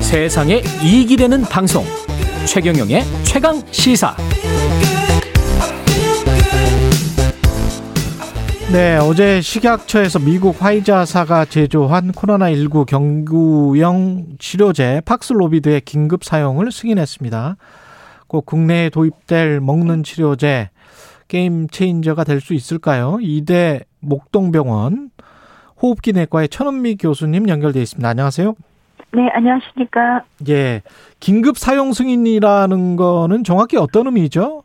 세상에 이익이 되는 방송 최경영의 최강 시사 네, 어제 식약처에서 미국 화이자사가 제조한 코로나19 경구용 치료제 팍슬로비드의 긴급 사용을 승인했습니다. 꼭 국내에 도입될 먹는 치료제 게임 체인저가 될 수 있을까요? 이대 목동병원 호흡기 내과의 천은미 교수님 연결돼 있습니다. 안녕하세요. 네, 안녕하십니까. 예. 긴급 사용 승인이라는 거는 정확히 어떤 의미죠?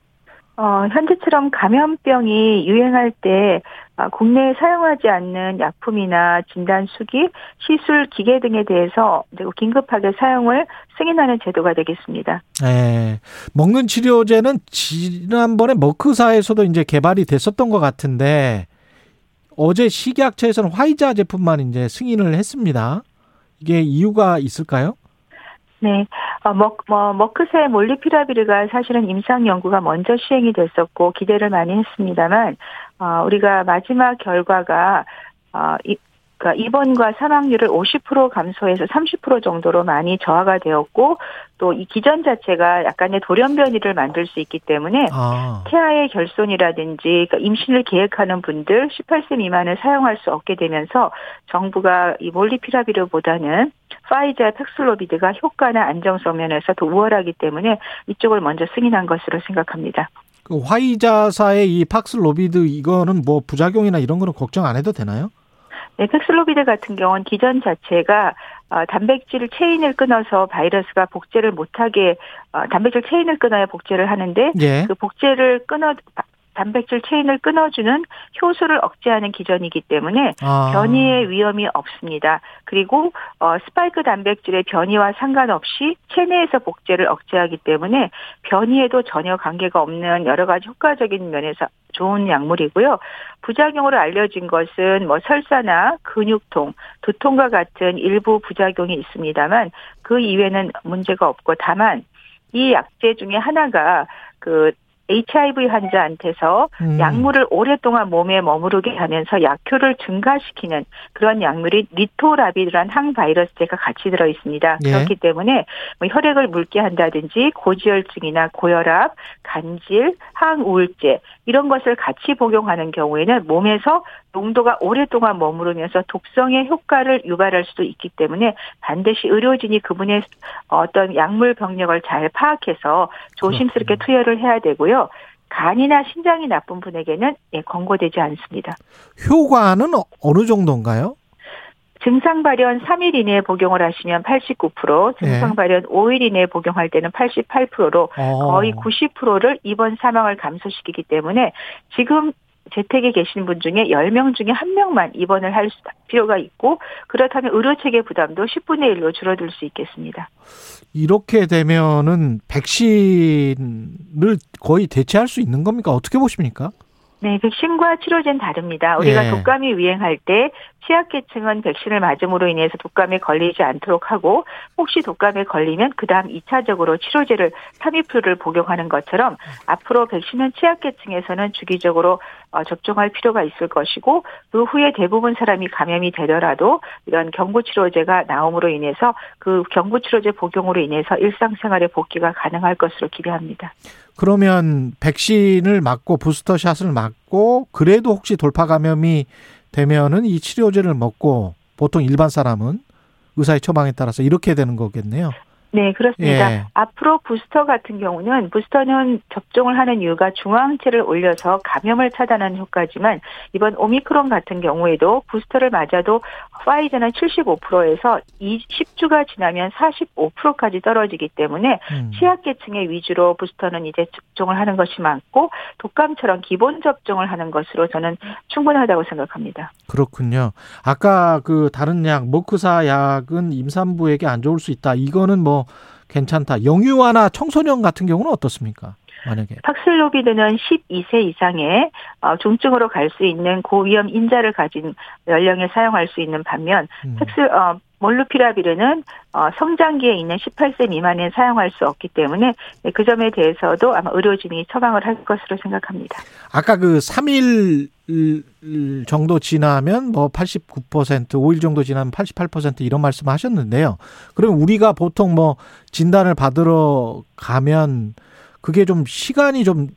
어, 현재처럼 감염병이 유행할 때 아, 국내에 사용하지 않는 약품이나 진단 수기, 시술 기계 등에 대해서 긴급하게 사용을 승인하는 제도가 되겠습니다. 네. 먹는 치료제는 지난번에 머크사에서도 이제 개발이 됐었던 것 같은데 어제 식약처에서는 화이자 제품만 이제 승인을 했습니다. 이게 이유가 있을까요? 네, 어, 머, 뭐, 머크세 몰리피라비르가 사실은 임상 연구가 먼저 시행이 됐었고 기대를 많이 했습니다만 어, 우리가 마지막 결과가 어, 이, 그러니까 입원과 사망률을 50% 감소해서 30% 정도로 많이 저하가 되었고 또 이 기전 자체가 약간의 돌연변이를 만들 수 있기 때문에 아. 태아의 결손이라든지 그러니까 임신을 계획하는 분들 18세 미만을 사용할 수 없게 되면서 정부가 이 몰누피라비르보다는 화이자 팍스로비드가 효과나 안정성 면에서 더 우월하기 때문에 이쪽을 먼저 승인한 것으로 생각합니다. 그 화이자사의 이 팍스로비드 이거는 뭐 부작용이나 이런 거는 걱정 안 해도 되나요? 네, 팍스로비드 같은 경우는 기전 자체가 어, 단백질 체인을 끊어서 바이러스가 복제를 못하게 어, 단백질 체인을 끊어야 복제를 하는데 예. 그 복제를 끊어 단백질 체인을 끊어주는 효소를 억제하는 기전이기 때문에 아. 변이의 위험이 없습니다. 그리고 어, 스파이크 단백질의 변이와 상관없이 체내에서 복제를 억제하기 때문에 변이에도 전혀 관계가 없는 여러 가지 효과적인 면에서 좋은 약물이고요. 부작용으로 알려진 것은 뭐 설사나 근육통, 두통과 같은 일부 부작용이 있습니다만 그 이외에는 문제가 없고 다만 이 약제 중에 하나가 그 HIV 환자한테서 음. 약물을 오랫동안 몸에 머무르게 하면서 약효를 증가시키는 그런 약물이 리토라비드란 항바이러스제가 같이 들어 있습니다. 예. 그렇기 때문에 뭐 혈액을 묽게 한다든지 고지혈증이나 고혈압, 간질, 항우울제 이런 것을 같이 복용하는 경우에는 몸에서 농도가 오랫동안 머무르면서 독성의 효과를 유발할 수도 있기 때문에 반드시 의료진이 그분의 어떤 약물 병력을 잘 파악해서 조심스럽게 투여를 해야 되고요. 간이나 신장이 나쁜 분에게는 예, 권고되지 않습니다. 효과는 어느 정도인가요? 증상 발현 3일 이내에 복용을 하시면 89%, 증상 예. 발현 5일 이내에 복용할 때는 88%로 어. 거의 90%를 입원 사망을 감소시키기 때문에 지금 재택에 계신 분 중에 10명 중에 1명만 입원을 할 필요가 있고 그렇다면 의료 체계 부담도 10분의 1로 줄어들 수 있겠습니다. 이렇게 되면은 백신을 거의 대체할 수 있는 겁니까? 어떻게 보십니까? 네, 백신과 치료제는 다릅니다. 우리가 예. 독감이 유행할 때 취약계층은 백신을 맞음으로 인해서 독감에 걸리지 않도록 하고 혹시 독감에 걸리면 그다음 2차적으로 치료제를 타미프를 복용하는 것처럼 앞으로 백신은 취약계층에서는 주기적으로 어, 접종할 필요가 있을 것이고 그 후에 대부분 사람이 감염이 되더라도 이런 경구치료제가 나옴으로 인해서 그 경구치료제 복용으로 인해서 일상생활의 복귀가 가능할 것으로 기대합니다. 그러면 백신을 맞고 부스터샷을 맞고 그래도 혹시 돌파 감염이 되면은 이 치료제를 먹고 보통 일반 사람은 의사의 처방에 따라서 이렇게 되는 거겠네요. 네, 그렇습니다. 예. 앞으로 부스터 같은 경우는 부스터는 접종을 하는 이유가 중화항체를 올려서 감염을 차단하는 효과지만 이번 오미크론 같은 경우에도 부스터를 맞아도 파이저는 75%에서 10주가 지나면 45%까지 떨어지기 때문에 음. 취약계층의 위주로 부스터는 이제 접종을 하는 것이 많고 독감처럼 기본 접종을 하는 것으로 저는 충분하다고 생각합니다. 그렇군요. 아까 그 다른 약 모크사 약은 임산부에게 안 좋을 수 있다. 이거는 뭐 괜찮다. 영유아나 청소년 같은 경우는 어떻습니까? 만약에 팍슬로비 드는 12세 이상의 어, 중증으로 갈 수 있는 고위험 인자를 가진 연령에 사용할 수 있는 반면 음. 팩스 어, 몰루피라비르는 어, 성장기에 있는 18세 미만은 사용할 수 없기 때문에 네, 그 점에 대해서도 아마 의료진이 처방을 할 것으로 생각합니다. 아까 그 3일 정도 지나면 뭐 89%, 5일 정도 지나면 88% 이런 말씀 하셨는데요. 그럼 우리가 보통 뭐 진단을 받으러 가면 그게 좀 시간이 좀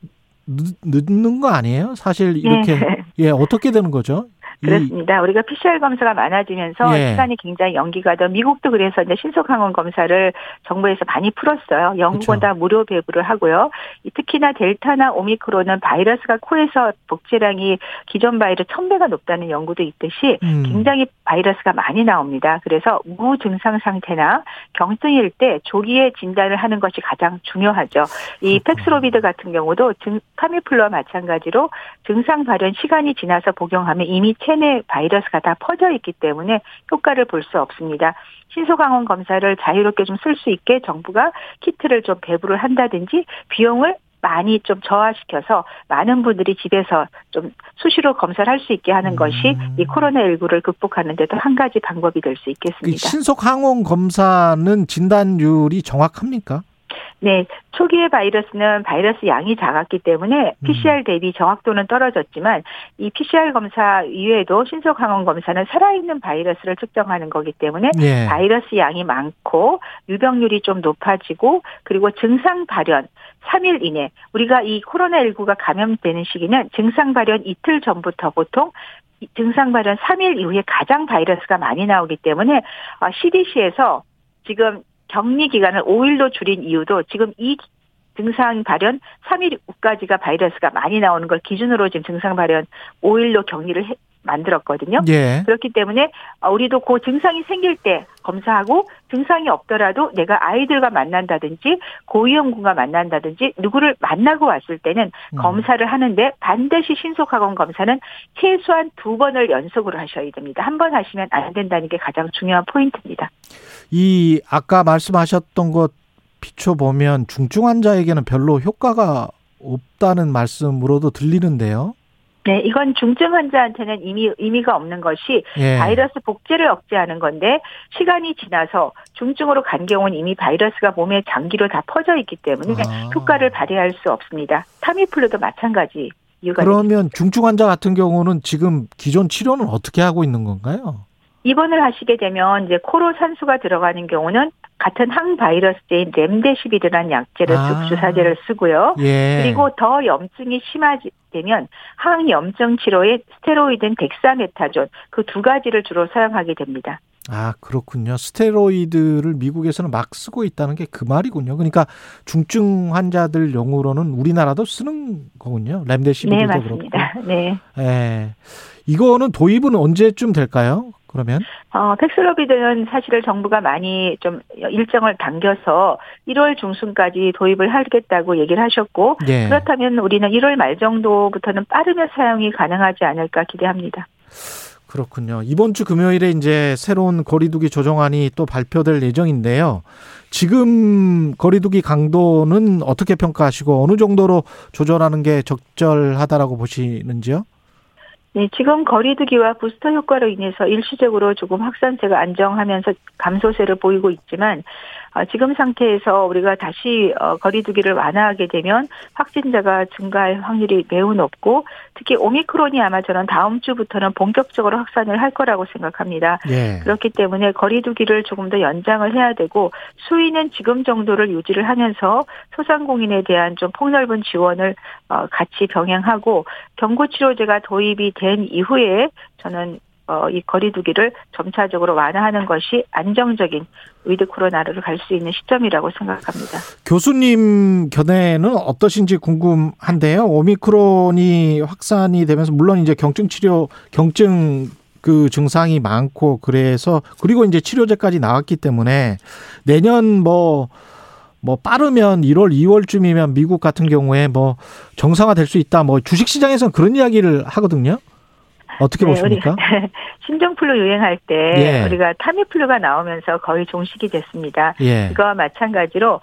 늦는 거 아니에요? 사실 이렇게 네. 예 어떻게 되는 거죠? 그렇습니다. 우리가 PCR 검사가 많아지면서 예. 시간이 굉장히 연기가 더 미국도 그래서 이제 신속 항원 검사를 정부에서 많이 풀었어요. 영국보다 그렇죠. 무료 배부를 하고요. 특히나 델타나 오미크론은 바이러스가 코에서 복제량이 기존 바이러스 1000배가 높다는 연구도 있듯이 음. 굉장히 바이러스가 많이 나옵니다. 그래서 무증상 상태나 경증일 때 조기에 진단을 하는 것이 가장 중요하죠. 이 팍스로비드 같은 경우도 증, 타미플루와 마찬가지로 증상 발현 시간이 지나서 복용하면 이미 체 체내 바이러스가 다 퍼져 있기 때문에 효과를 볼 수 없습니다. 신속항원 검사를 자유롭게 좀 쓸 수 있게 정부가 키트를 좀 배부를 한다든지 비용을 많이 좀 저하시켜서 많은 분들이 집에서 좀 수시로 검사를 할 수 있게 하는 것이 음. 이 코로나19를 극복하는 데도 한 가지 방법이 될 수 있겠습니다. 신속 항원 검사는 진단율이 정확합니까? 네, 초기의 바이러스는 바이러스 양이 작았기 때문에 PCR 음. 대비 정확도는 떨어졌지만 이 PCR 검사 이외에도 신속 항원 검사는 살아있는 바이러스를 측정하는 거기 때문에 예. 바이러스 양이 많고 유병률이 좀 높아지고 그리고 증상 발현 3일 이내 우리가 이 코로나19가 감염되는 시기는 증상 발현 이틀 전부터 보통 증상 발현 3일 이후에 가장 바이러스가 많이 나오기 때문에 CDC에서 어, 지금 격리 기간을 5일로 줄인 이유도 지금 이 증상 발현 3일 후까지가 바이러스가 많이 나오는 걸 기준으로 지금 증상 발현 5일로 격리를 해, 만들었거든요. 예. 그렇기 때문에 우리도 그 증상이 생길 때 검사하고 증상이 없더라도 내가 아이들과 만난다든지 고위험군과 만난다든지 누구를 만나고 왔을 때는 음. 검사를 하는데 반드시 신속학원 검사는 최소한 두 번을 연속으로 하셔야 됩니다. 한 번 하시면 안 된다는 게 가장 중요한 포인트입니다. 이 아까 말씀하셨던 것 비춰보면 중증 환자에게는 별로 효과가 없다는 말씀으로도 들리는데요. 네, 이건 중증 환자한테는 이미 의미가 없는 것이 예. 바이러스 복제를 억제하는 건데 시간이 지나서 중증으로 간 경우는 이미 바이러스가 몸에 장기로 다 퍼져 있기 때문에 아. 효과를 발휘할 수 없습니다. 타미플루도 마찬가지 이유가 그러면 되겠습니다. 중증 환자 같은 경우는 지금 기존 치료는 어떻게 하고 있는 건가요? 입원을 하시게 되면 이제 코로 산소가 들어가는 경우는 같은 항바이러스제인 렘데시비르라는 약제를 아. 주사제를 쓰고요. 예. 그리고 더 염증이 심하되면 항염증 치료에 스테로이드인 덱사메타존 그 두 가지를 주로 사용하게 됩니다. 아, 그렇군요. 스테로이드를 미국에서는 막 쓰고 있다는 게 그 말이군요. 그러니까 중증 환자들 용으로는 우리나라도 쓰는 거군요. 렘데시비르도 네, 맞습니다. 그렇고. 네. 예. 이거는 도입은 언제쯤 될까요? 그러면? 어, 팩슬로비드는 사실은 정부가 많이 좀 일정을 당겨서 1월 중순까지 도입을 하겠다고 얘기를 하셨고 예. 그렇다면 우리는 1월 말 정도부터는 빠르면 사용이 가능하지 않을까 기대합니다. 그렇군요. 이번 주 금요일에 이제 새로운 거리두기 조정안이 또 발표될 예정인데요. 지금 거리두기 강도는 어떻게 평가하시고 어느 정도로 조절하는 게 적절하다라고 보시는지요? 네, 지금 거리두기와 부스터 효과로 인해서 일시적으로 조금 확산세가 안정하면서 감소세를 보이고 있지만 어, 지금 상태에서 우리가 다시 어, 거리두기를 완화하게 되면 확진자가 증가할 확률이 매우 높고 특히 오미크론이 아마 저는 다음 주부터는 본격적으로 확산을 할 거라고 생각합니다. 예. 그렇기 때문에 거리두기를 조금 더 연장을 해야 되고 수위는 지금 정도를 유지를 하면서 소상공인에 대한 좀 폭넓은 지원을 어, 같이 병행하고 경구치료제가 도입이 된 이후에 저는 어, 이 거리두기를 점차적으로 완화하는 것이 안정적인 with 코로나를 갈 수 있는 시점이라고 생각합니다. 교수님 견해는 어떠신지 궁금한데요. 오미크론이 확산이 되면서 물론 이제 경증 치료 경증 그 증상이 많고 그래서 그리고 이제 치료제까지 나왔기 때문에 내년 뭐뭐 뭐 빠르면 1월, 2월쯤이면 미국 같은 경우에 뭐 정상화 될 수 있다. 뭐 주식 시장에서는 그런 이야기를 하거든요. 어떻게 네, 보십니까? 신종플루 유행할 때 예. 우리가 타미플루가 나오면서 거의 종식이 됐습니다. 예. 그거와 마찬가지로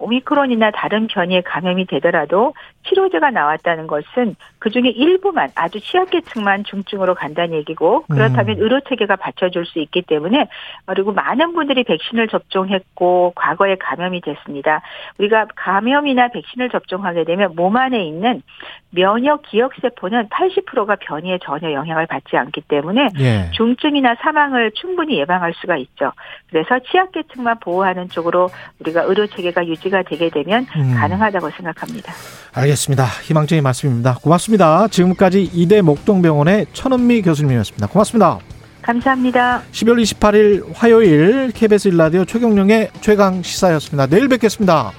오미크론이나 다른 변이에 감염이 되더라도 치료제가 나왔다는 것은 그 중에 일부만 아주 취약계층만 중증으로 간다는 얘기고 그렇다면 음. 의료 체계가 받쳐줄 수 있기 때문에 그리고 많은 분들이 백신을 접종했고 과거에 감염이 됐습니다. 우리가 감염이나 백신을 접종하게 되면 몸 안에 있는 면역 기억 세포는 80%가 변이에 전혀 영향을 받지 않기 때문에 예. 중증이나 사망을 충분히 예방할 수가 있죠. 그래서 취약계층만 보호하는 쪽으로 우리가 의료 체계가 유지가 되게 되면 음. 가능하다고 생각합니다. 알겠습니다. 희망적인 말씀입니다. 고맙습니다. 지금까지 이대 목동병원의 천은미 교수님이었습니다. 고맙습니다. 감사합니다. 12월 28일 화요일 KBS 일라디오 최경령의 최강 시사였습니다. 내일 뵙겠습니다.